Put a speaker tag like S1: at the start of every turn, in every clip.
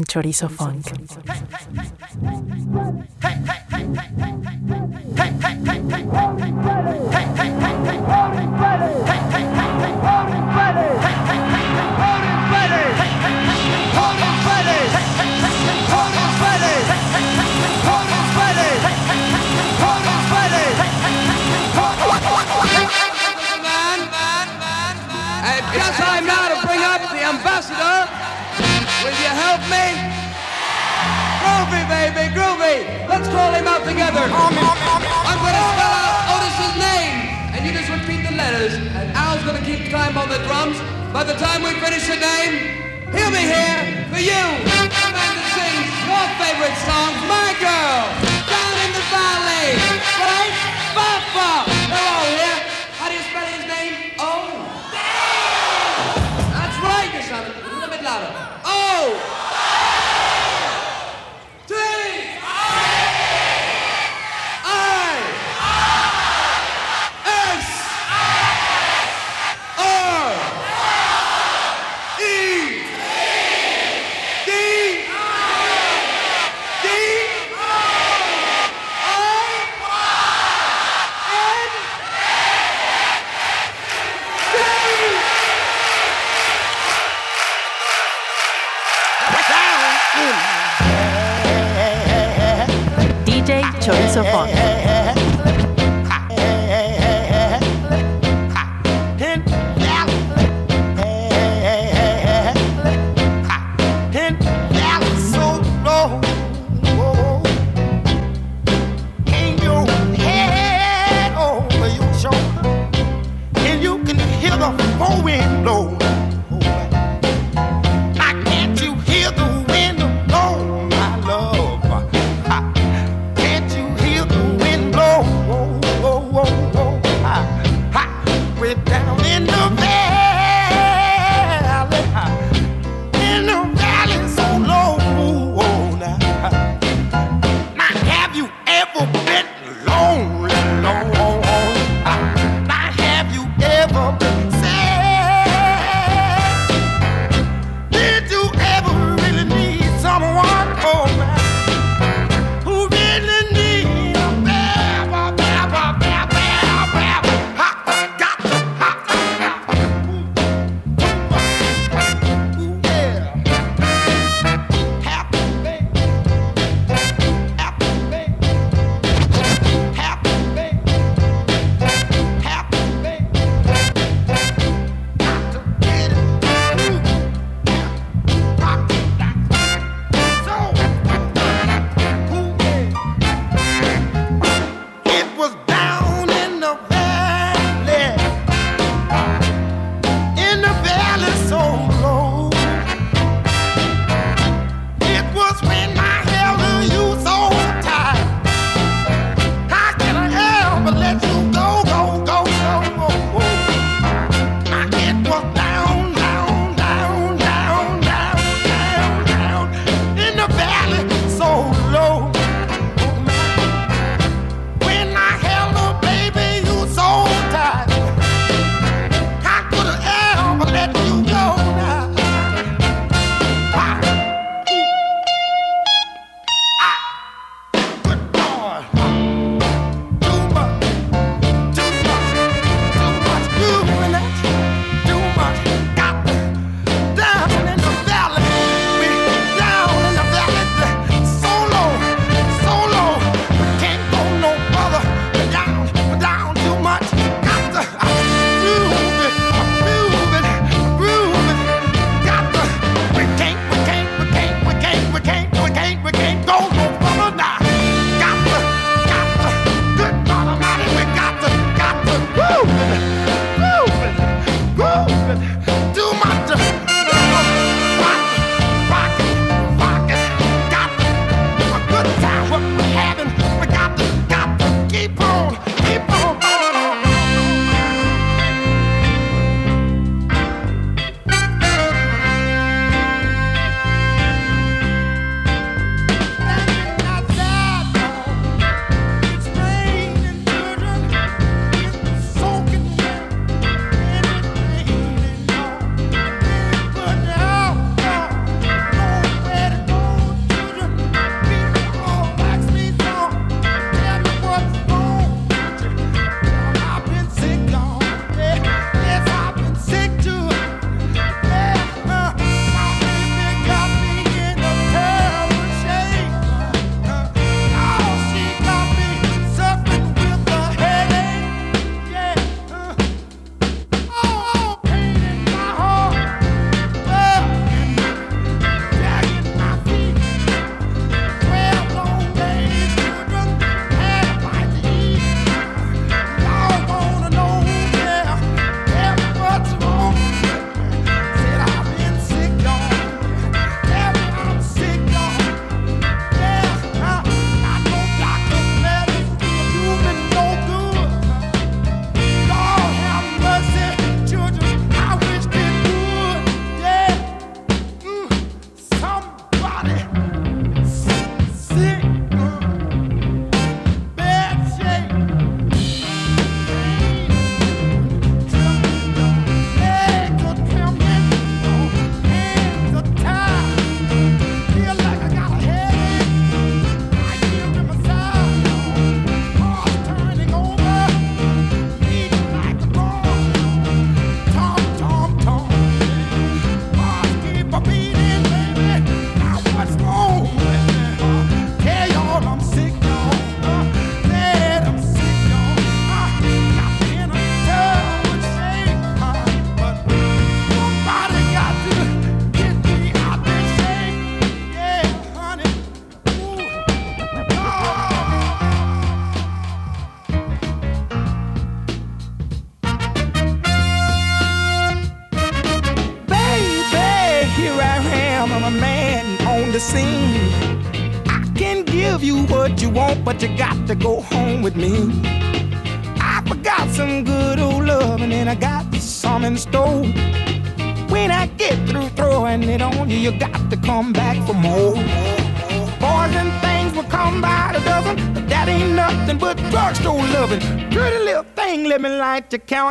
S1: und Chorizo Funk.
S2: Groovy, baby, groovy. Let's call him out together. I'm to spell out Otis's name, and you just repeat the letters. And Al's to keep time on the drums. By the time we finish the name, he'll be here for you. The man that sings your favorite songs, My Girl, Down in the Valley, right? Papa. They're all
S3: Wind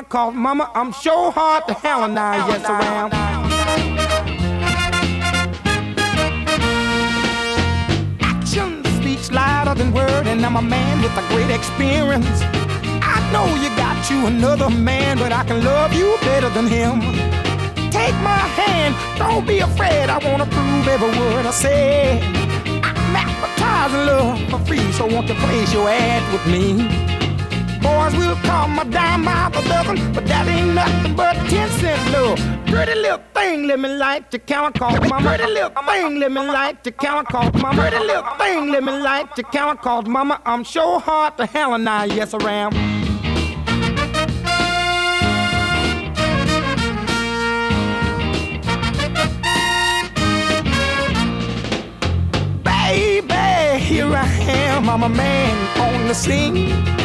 S3: cause mama, I'm sure hard to and I, yes I am. Action speaks louder than word, and I'm a man with a great experience. I know you got you another man, but I can love you better than him. Take my hand, don't be afraid. I wanna prove every word I say. I'm advertising love for free, so won't you place your ad with me? Boys will come a dime by the dozen, but that ain't nothing but ten cent love. Pretty little thing, let me light your count, cause mama. Pretty little thing, let me light your count, cause mama. Pretty little thing, let me light your count, cause mama. I'm sure hard to hell and I, yes I am. baby, here I am. I'm a man on the scene.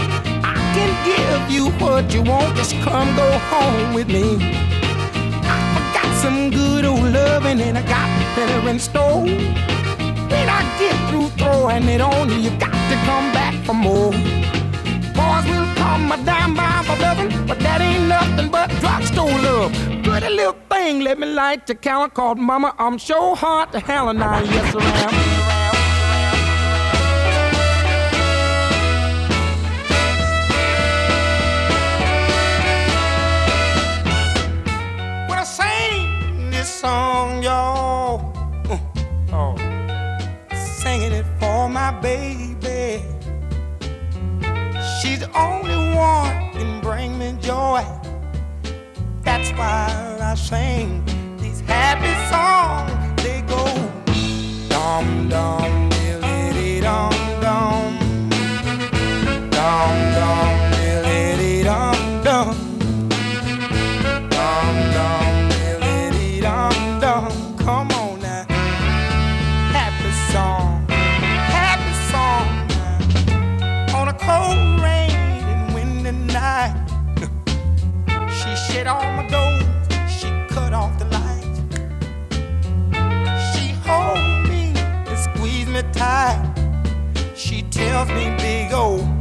S3: I can give you what you want. Just come go home with me. I got some good old loving and I got better in store. When I get through throwing it on you, you got to come back for more. Boys will come a dime by for loving, but that ain't nothing but drugstore love. Pretty little thing, let me light your counter called Mama. I'm sure hard to hell and I, yes, I am. Song, y'all. Uh, oh. Singing it for my baby. She's the only one can bring me joy. That's why I sing these happy songs. They go dum dum, dilly dum dum, dum dum. Tells me, big O,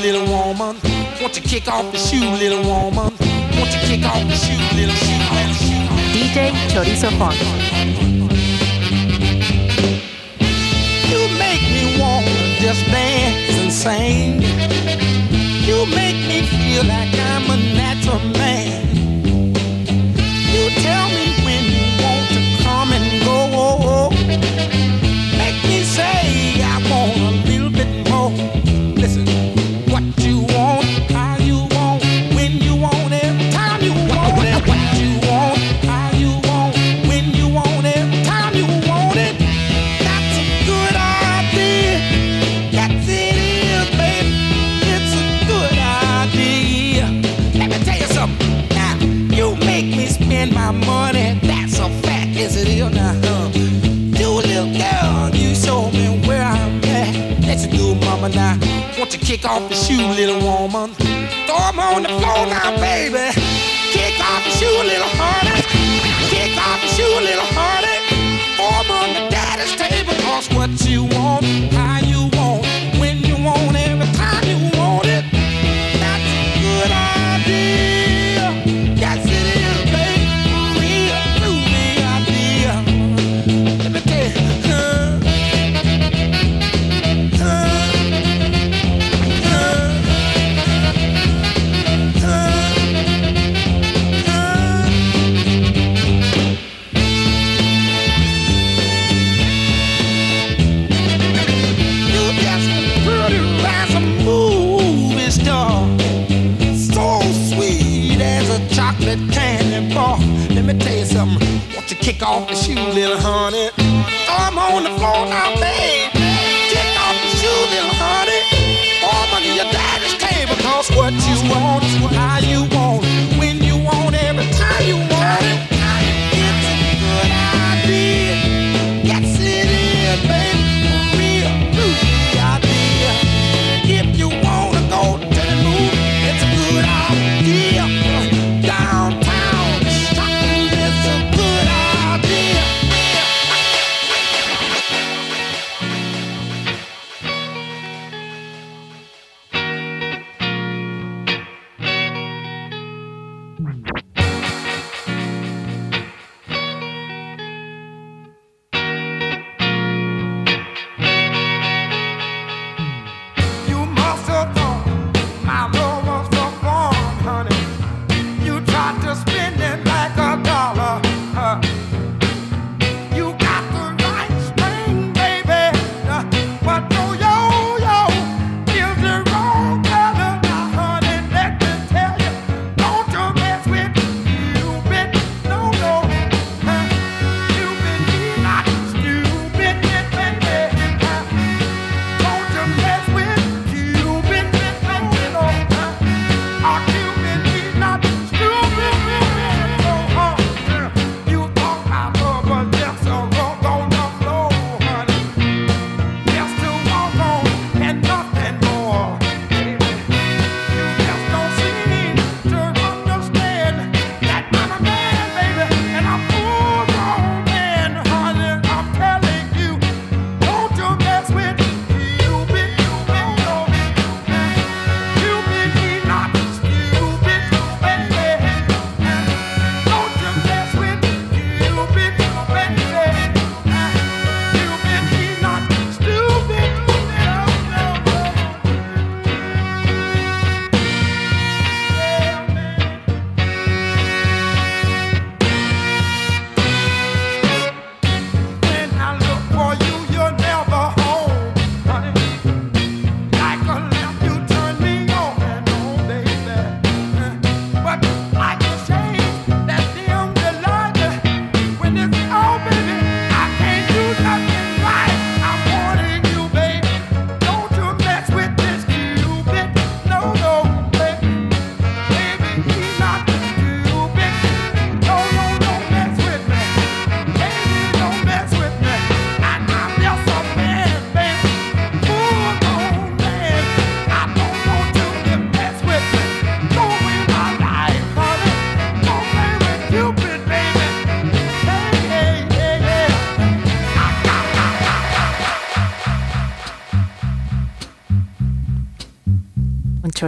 S3: little woman? Won't you kick off the shoe, little woman? Won't you kick off the shoe, little shoe, little shoe?
S1: DJ Chorizo Funk.
S3: You make me wanna just dance and sing. You make me feel like I'm a natural man. Kick off the shoe, little woman. Throw 'em on the floor now, baby. Kick off the shoe, little honey. Kick off the shoe, little honey. Throw 'em on the daddy's table. Cause what you want, I off your shoe, little honey. I'm on the floor now, babe.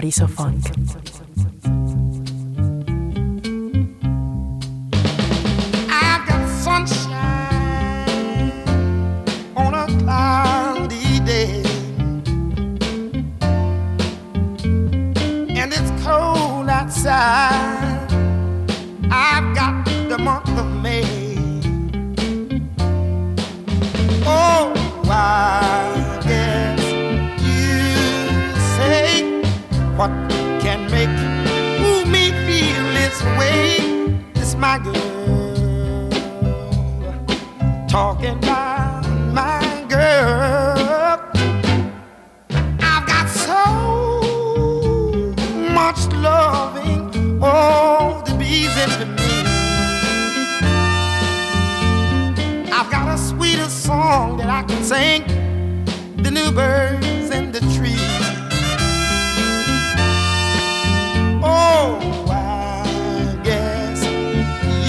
S1: Chorizo Funk.
S3: sang the
S4: new birds in the tree. Oh, I guess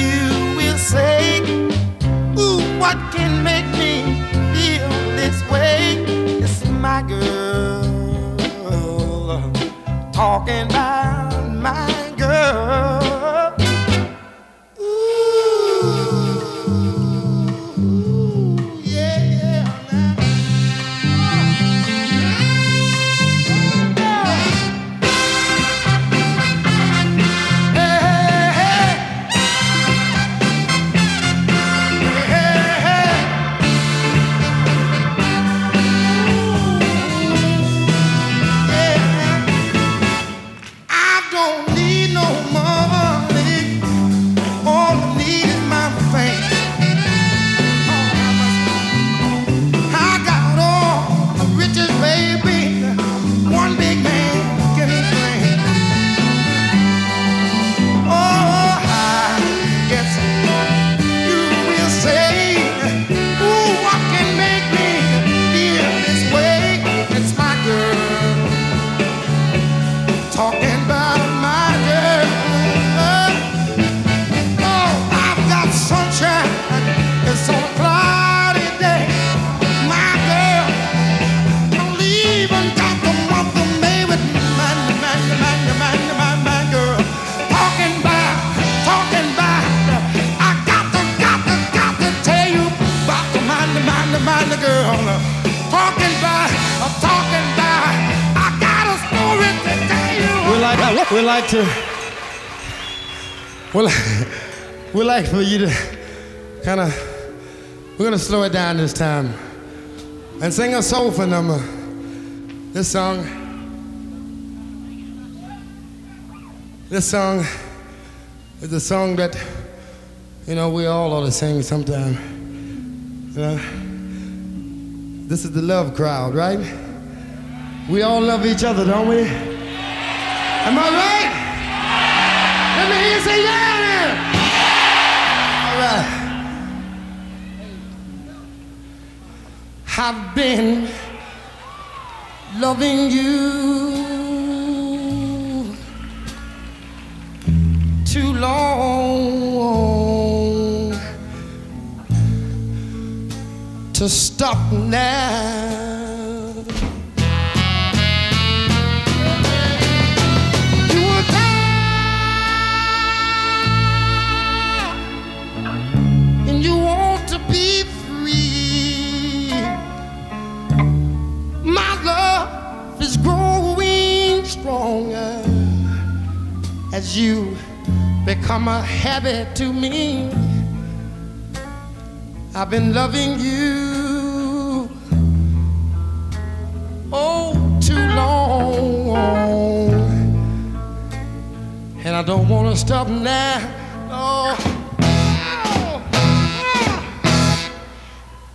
S4: you will say, Ooh, what can make me feel this way? It's my girl talking about my.
S3: Like to we like, we like for you to kind of we're gonna slow it down this time and sing a soulful number. This song, this song is a song that you know we all ought to sing sometime. You know, this is the love crowd, right? We all love each other, don't we? Am I right? Yeah. All right. I've been loving you too long to stop now. Stronger as you become a habit to me. I've been loving you oh too long. And I don't want to stop now. No. Oh.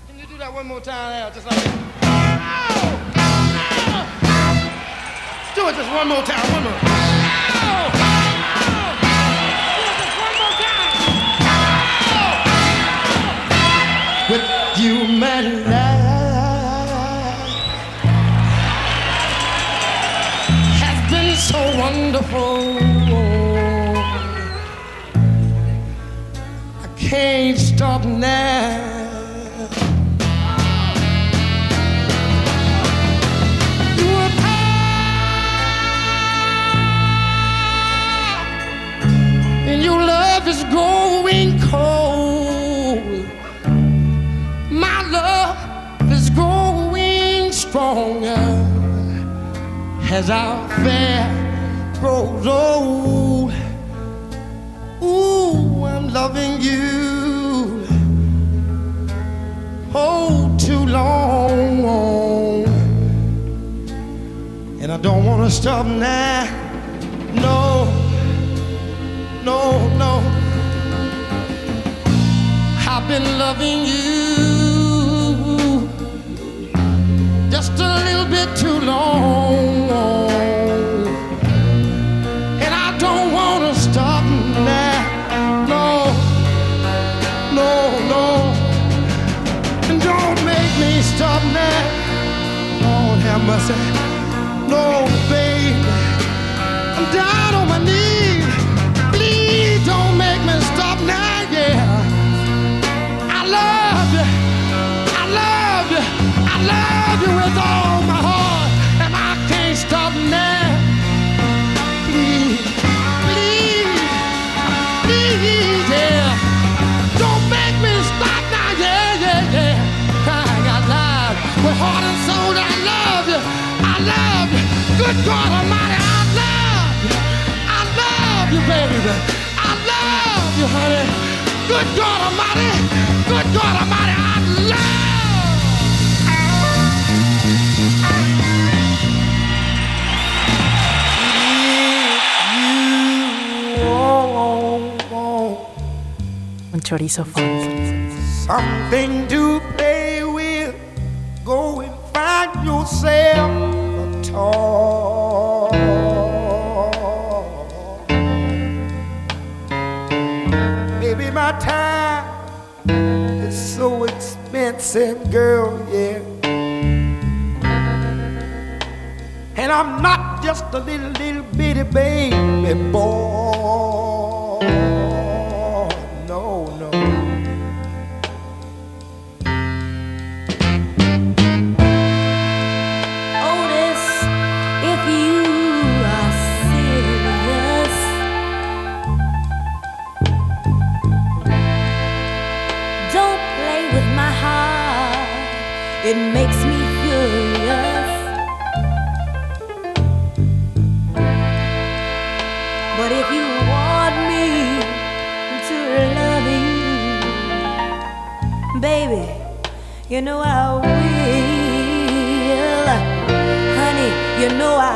S3: Can you do that one more time now? Just like that. Do it just one more time. One more. With you, man, life has been so wonderful. I can't stop now. Growing cold. My love is growing stronger as our affair grows old. Ooh, I'm loving you. Oh, too long. And I don't want to stop now. No, no, no. I've been loving you just a little bit too long. And I don't want to stop now. No, no, no. And don't make me stop now.
S5: I said, No, baby, I'm down Good God Almighty, I love you. I love you, baby. I love you, honey. Good God Almighty. Good God Almighty, I love
S1: Un chorizo funk.
S3: Something to play with. Go and find yourself a toy. Expensive, girl, yeah. And I'm not just a little, little bitty baby boy.
S6: It makes me furious. But if you want me to love you, baby, you know I will. Honey, you know I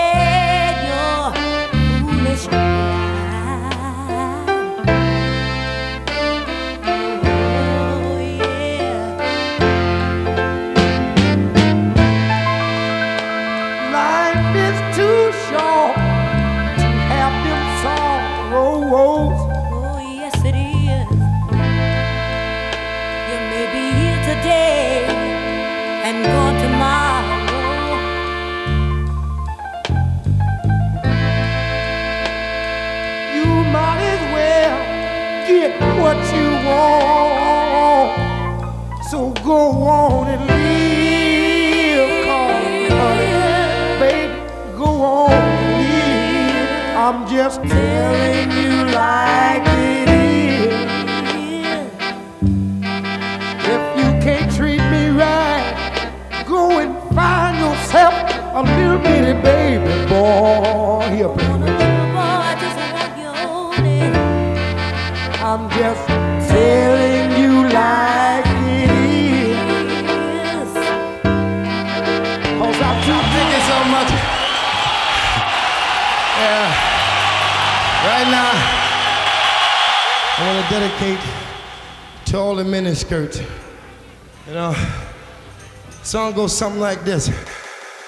S3: I'm just
S5: skirts. You know, song goes something like this.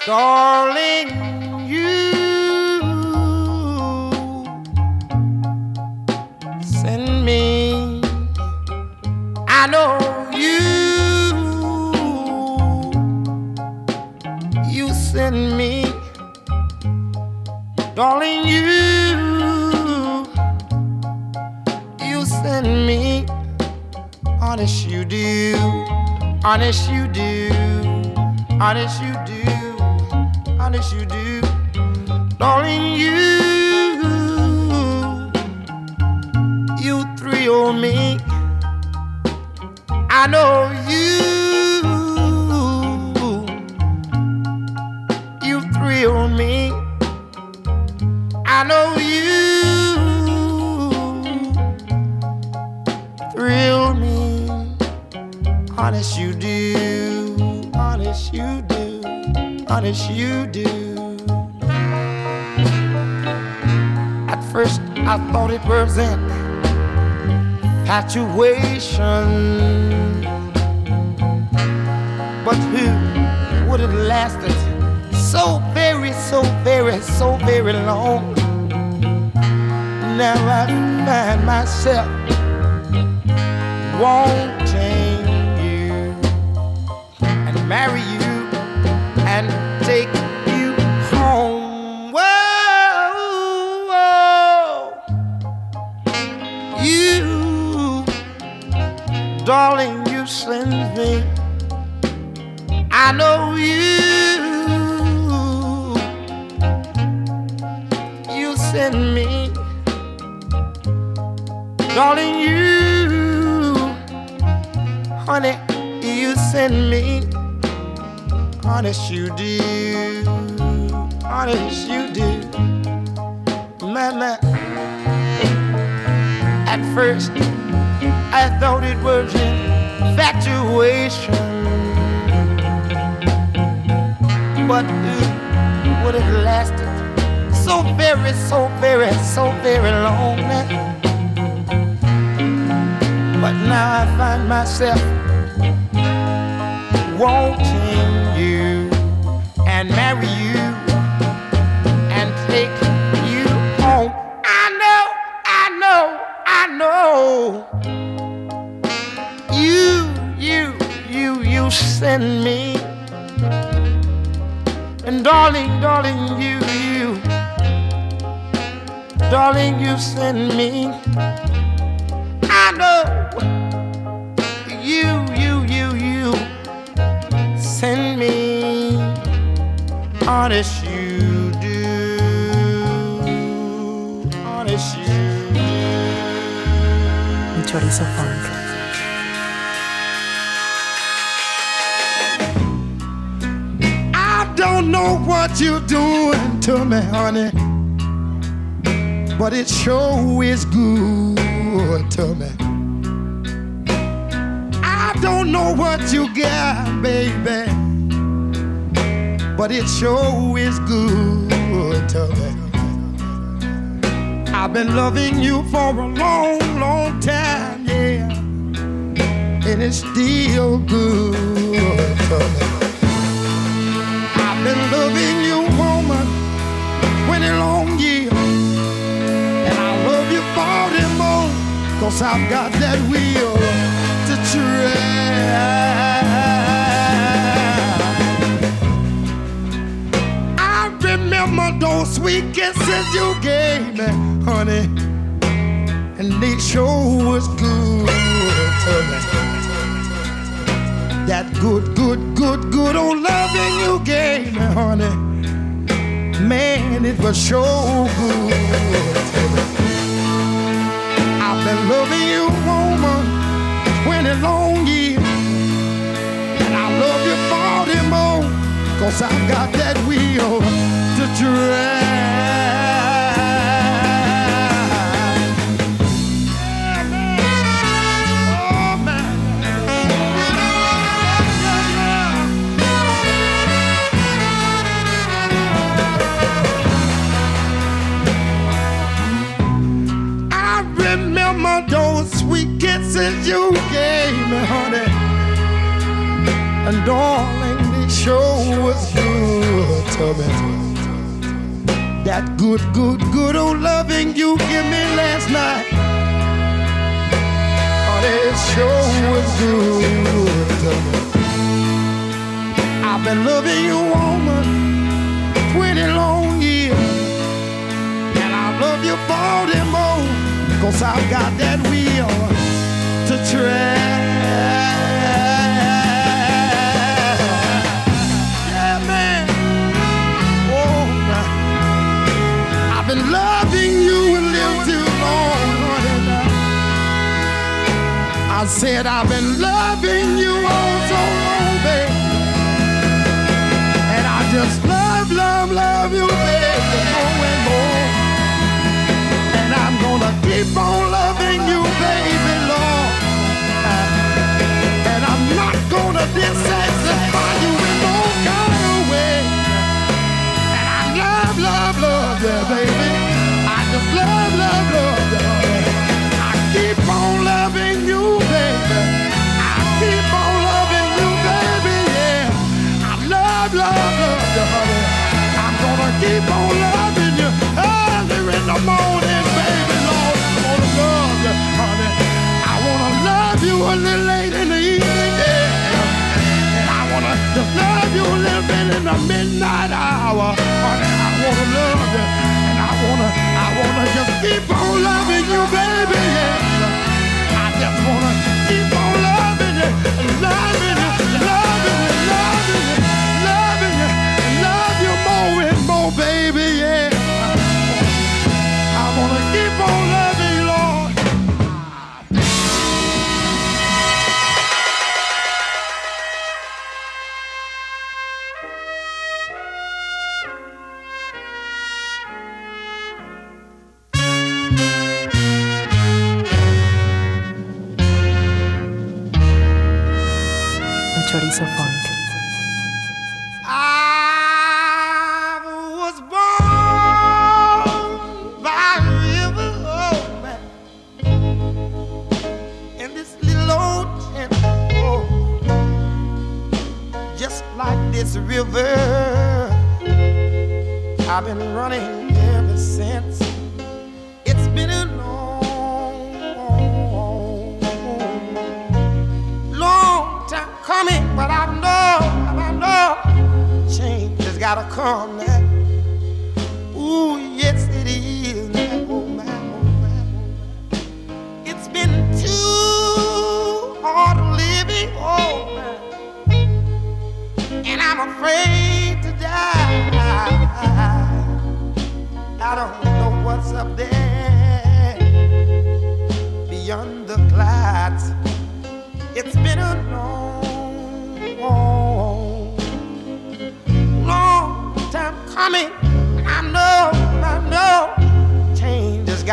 S3: Darling, you send me. I know Honest, you do. Honest, you do. Honest, you do. Honest, you do. Darling, you. You thrill me. I know you. You thrill me. I know Honest, you do. Honest, you do.
S7: honest you do. At first I thought it was an infatuation, but who would have lasted so very, so very, so very long? Now I find myself wanting marry you and take you home. Whoa, whoa. you, darling, you send me. I know you, you send me, darling, you, honey, you send me. Honest you do, honest you do, mama. At first, I thought it was infatuation, but uh, it would have lasted so very, so very, so very long. But now I find myself wanting and marry you and take you home. I know, I know, I know. You, you, you, you send me. And darling, darling, you, you, darling, you send me. I know. Honest you do honest you
S1: El chorizo funk.
S3: I don't know what you're doing to me, honey, but it sure is good to me. I don't know what you got, baby, but it sure is good to me. I've been loving you for a long, long time, yeah, and it's still good to me. I've been loving you, woman, 20 long years. And I love you 40 more, cause I've got that will to tread. Remember those sweet kisses you gave me, honey. And they sure was good to me. That good, good, good, good old loving you gave me, honey. Man, it was so good. I've been loving you, woman, 20 long years. And I love you 40 more, cause I've got that wheel those sweet kisses you gave me, honey. And darling, they sure was good to me. Good, good, good old loving you give me last night. Honey, it sure was good. I've been loving you, woman, 20 long years. And I love you 40 more, cause I've got that wheel to tread. I said, I've been loving you all so long, baby. And I just love, love, love you, baby, more and more. And I'm gonna keep on loving you, baby, Lord. And I'm not gonna dissatisfy you in no kind of way. And I love, love, love, you, baby. I just love, love, love. The midnight hour, honey. I wanna love you, and I wanna, I wanna just keep on loving you, baby, yeah. I just wanna keep on loving you, loving you,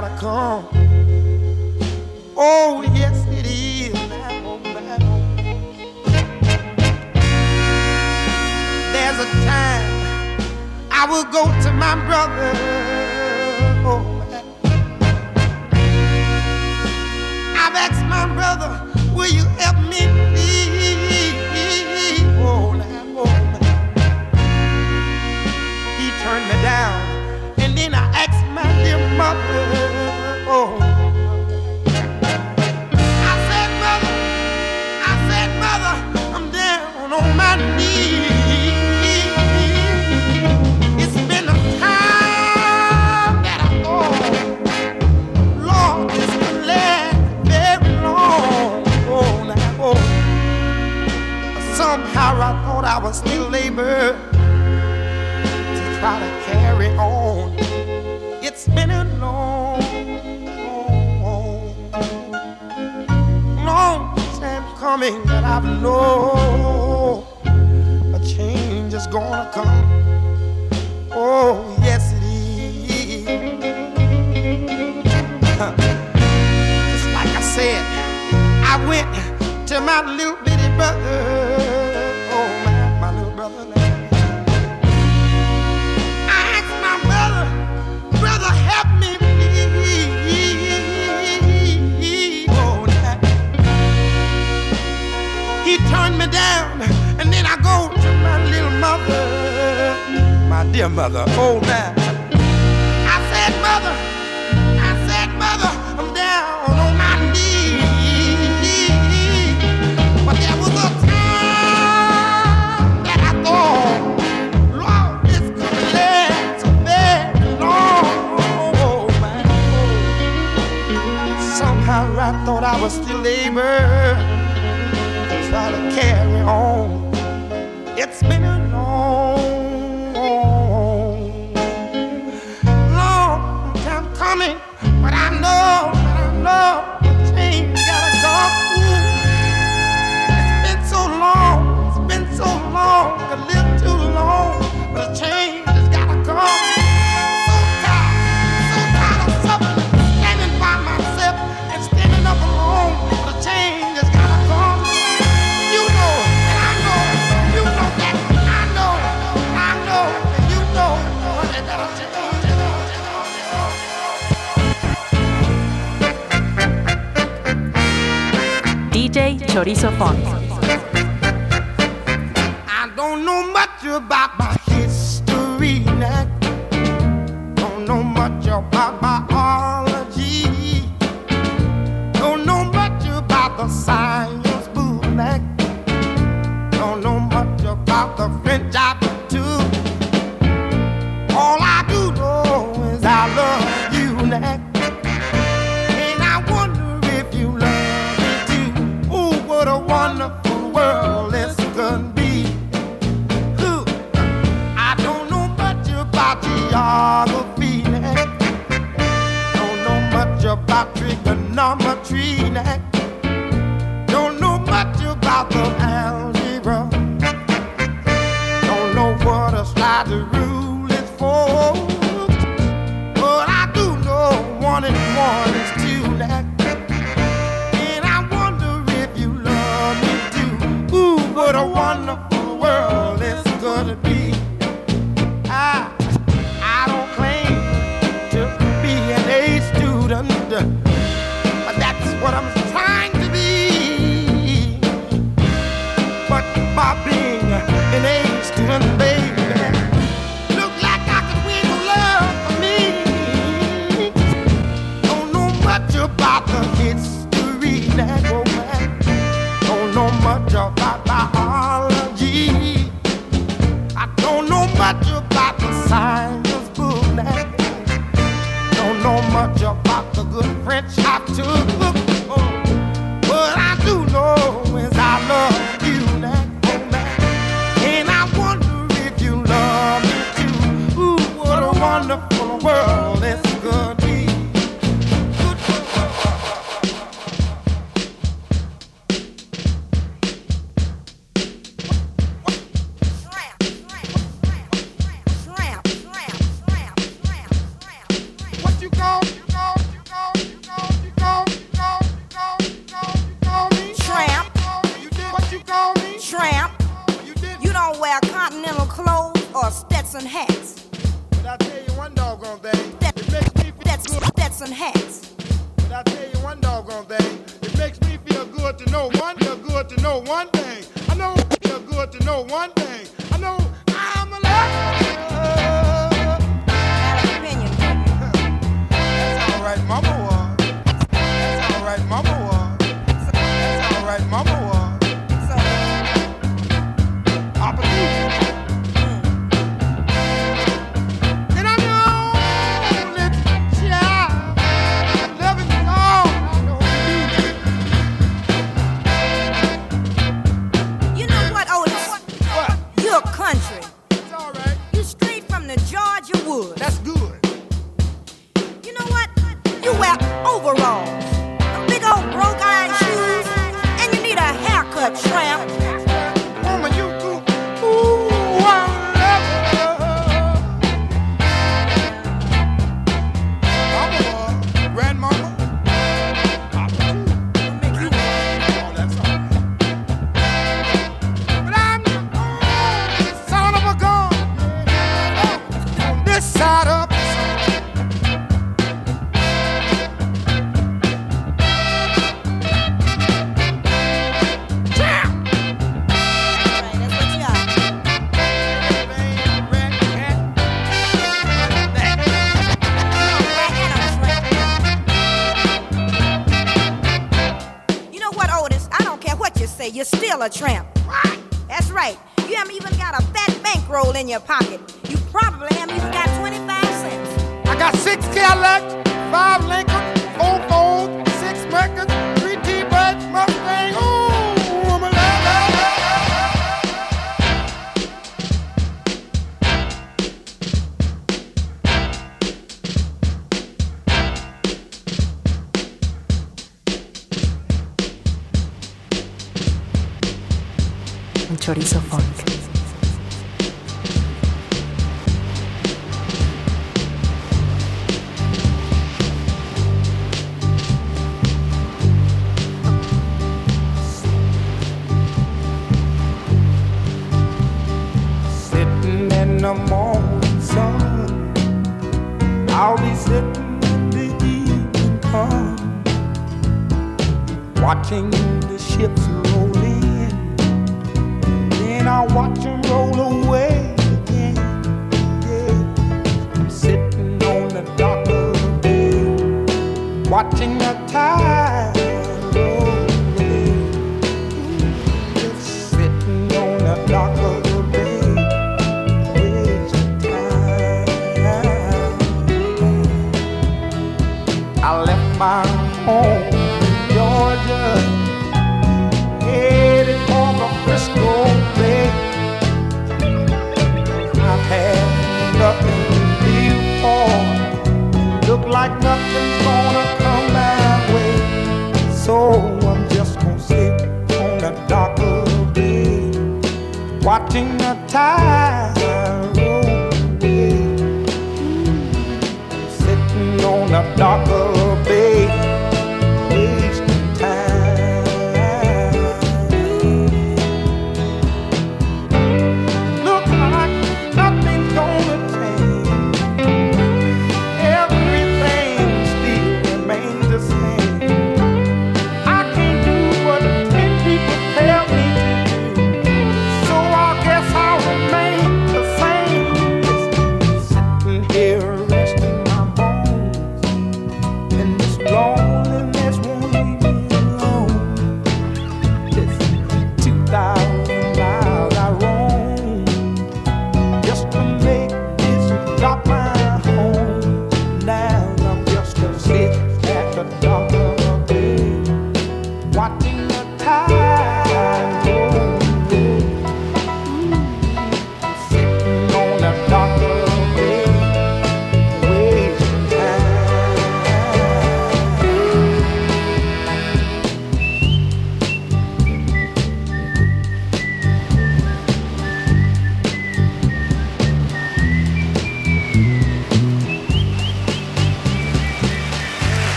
S3: gotta come. Oh, yes, it is. oh, now. There's a time I will go to my brother. Oh, I've asked my brother, will you help me? Oh, now, oh. He turned me down, and then I asked my dear mother. Thought I was still able to try to carry on. It's been a long, long, long time coming, but I know a change is gonna come. Oh, yes, it is. Just like I said, I went to my little bitty brother. Dear mother. Oh, now. I said, mother, I said, mother, I'm down on my knees. But there was a time that I thought, Lord, this could last so very long. Man. Somehow I thought I was still able to try to carry on.
S1: Chorizo
S3: Font. one doggone thing. It makes me feel good to know one, feel good to know one thing. I know feel good to know one thing.
S8: tramp.
S1: Chorizo Funk.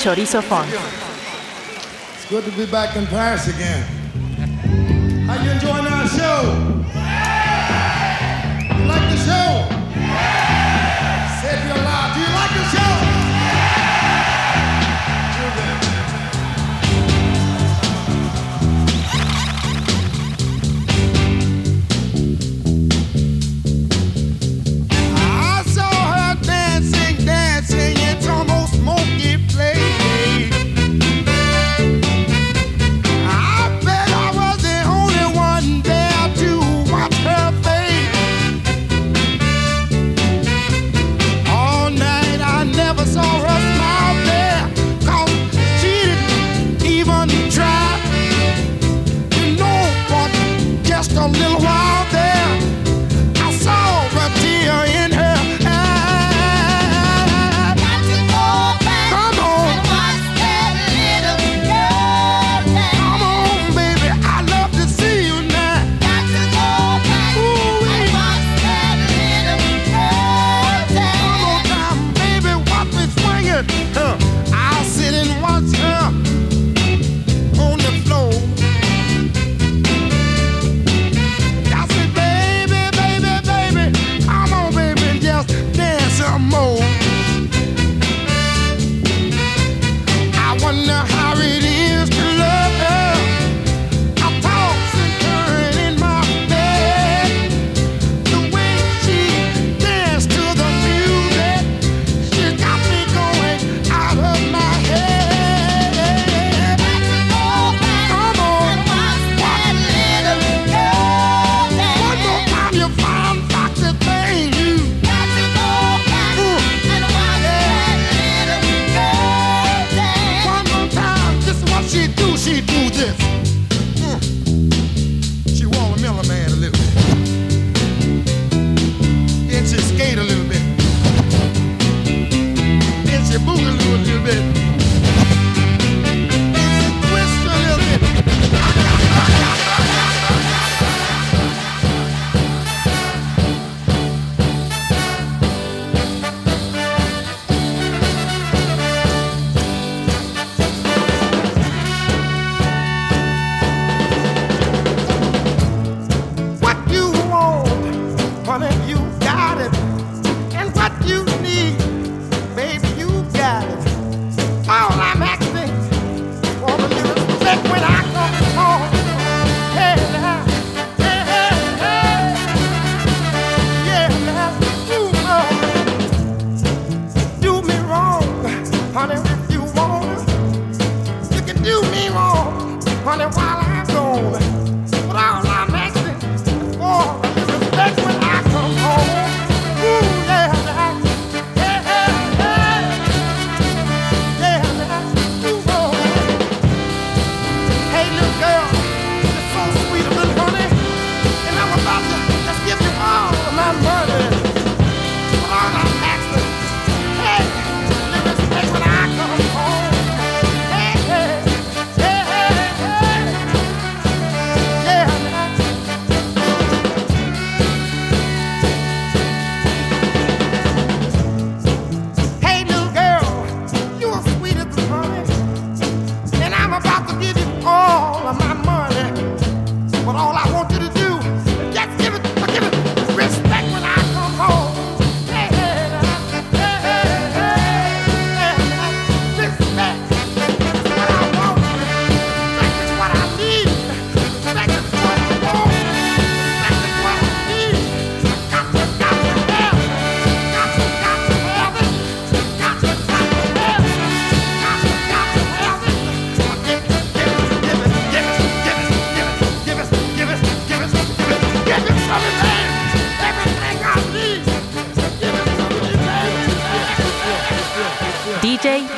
S1: Chorizo Funk.
S3: It's good to be back in Paris again.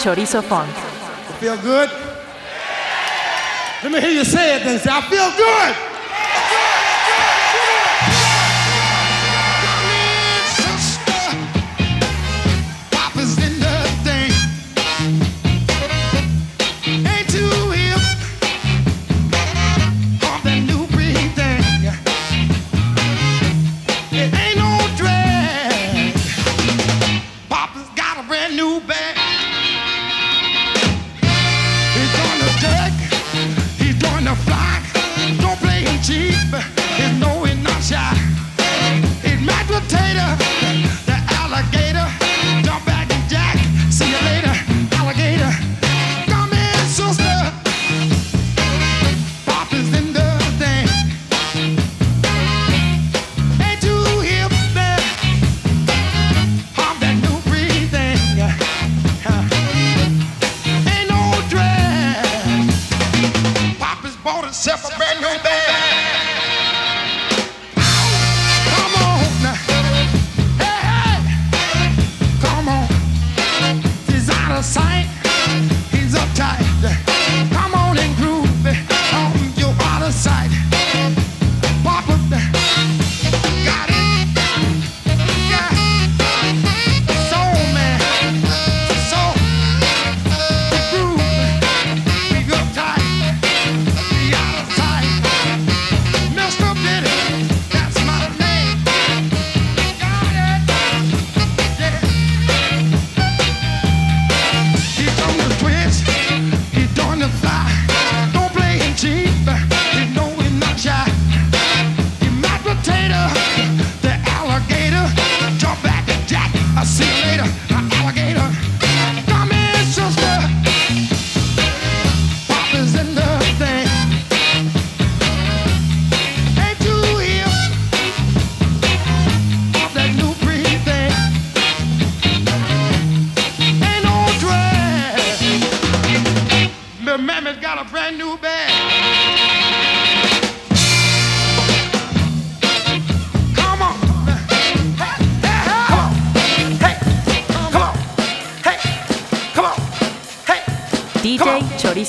S1: Chorizo Funk.
S3: Feel good? Let me hear you say it then. Say, I feel good.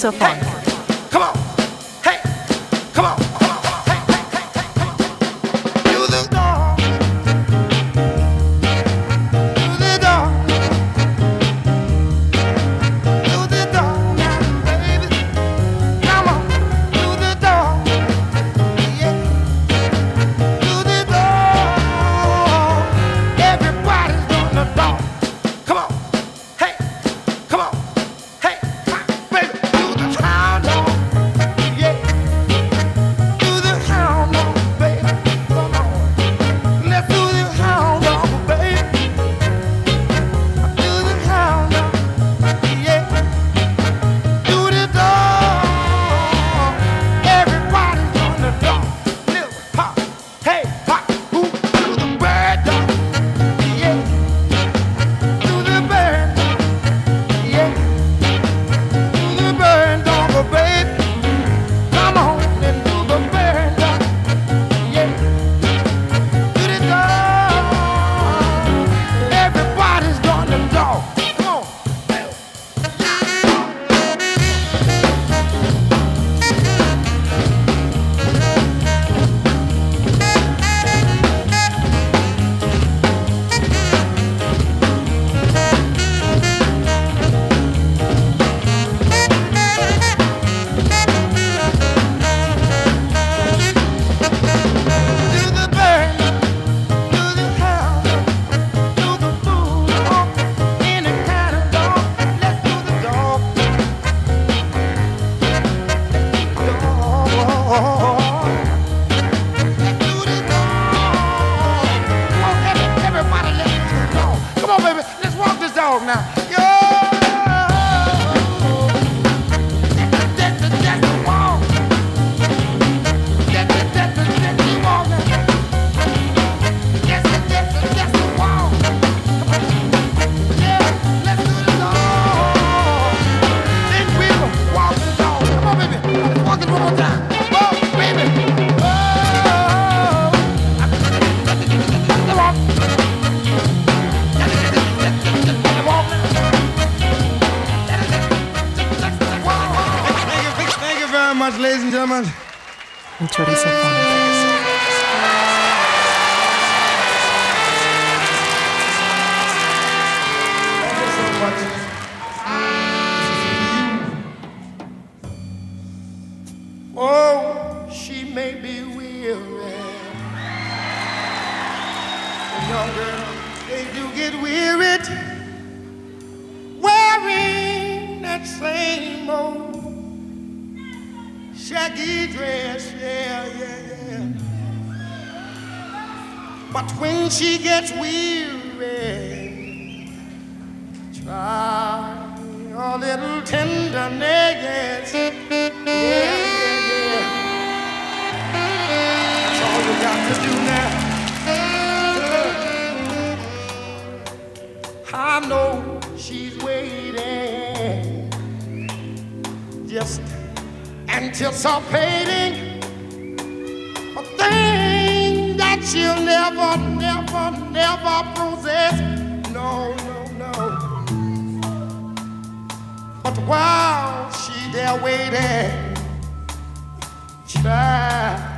S3: so fun. While she there waiting, try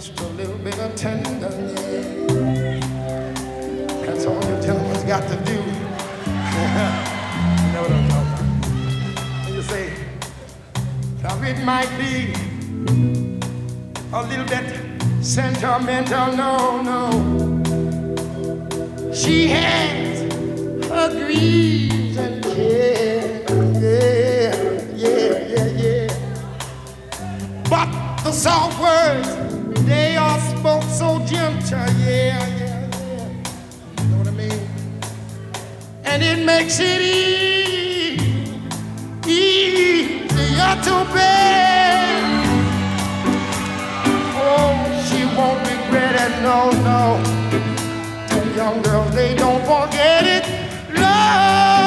S3: just a little bit of tenderness. That's all you gentlemen's got to do. you know what I'm talking about. You say, now it might be a little bit sentimental, no, no. She has her griefs and cares, yeah, yeah, yeah, yeah. But the soft words, gentle, yeah, yeah, yeah. You know what I mean? And it makes it easy, easier to bear. Oh, she won't regret it, no, no. And young girls, they don't forget it. Love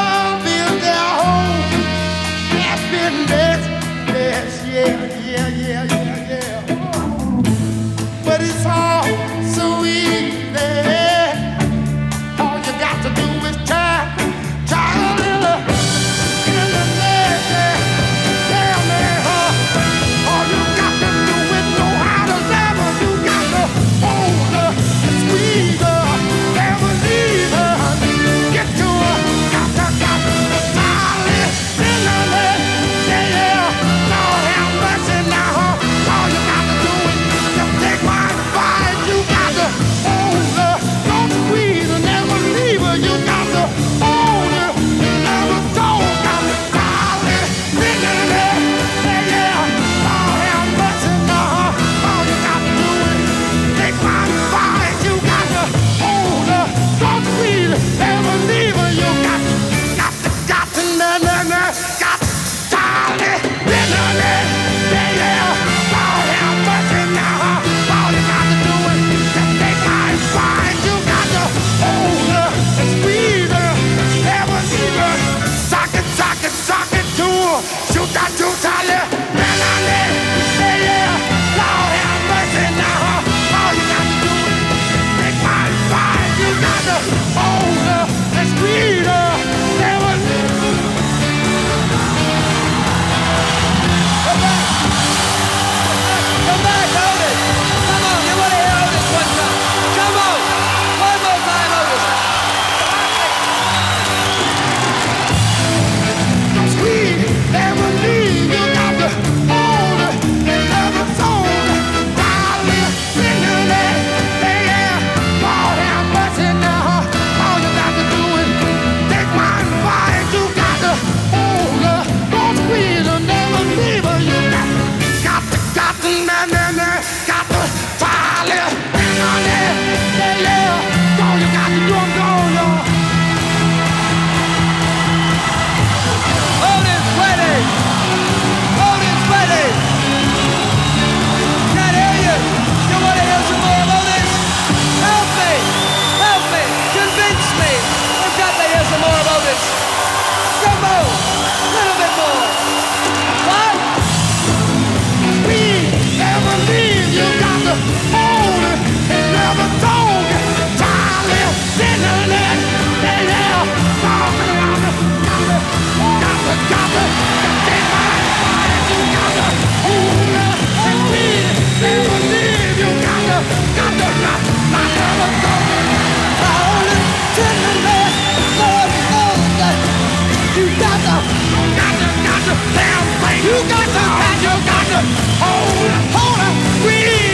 S3: hold, hold her.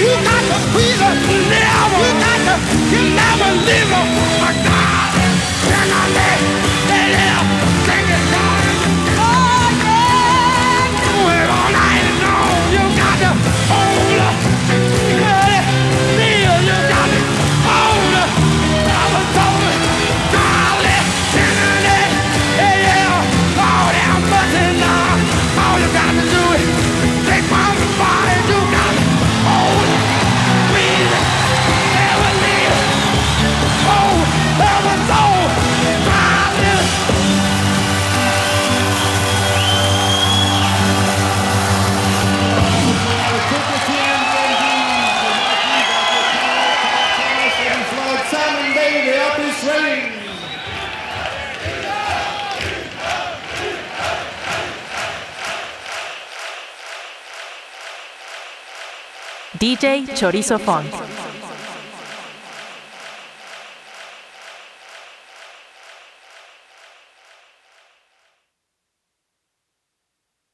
S3: You got to squeeze her. Never, you got to, you never leave her. My God, can I
S1: DJ Chorizo Funk.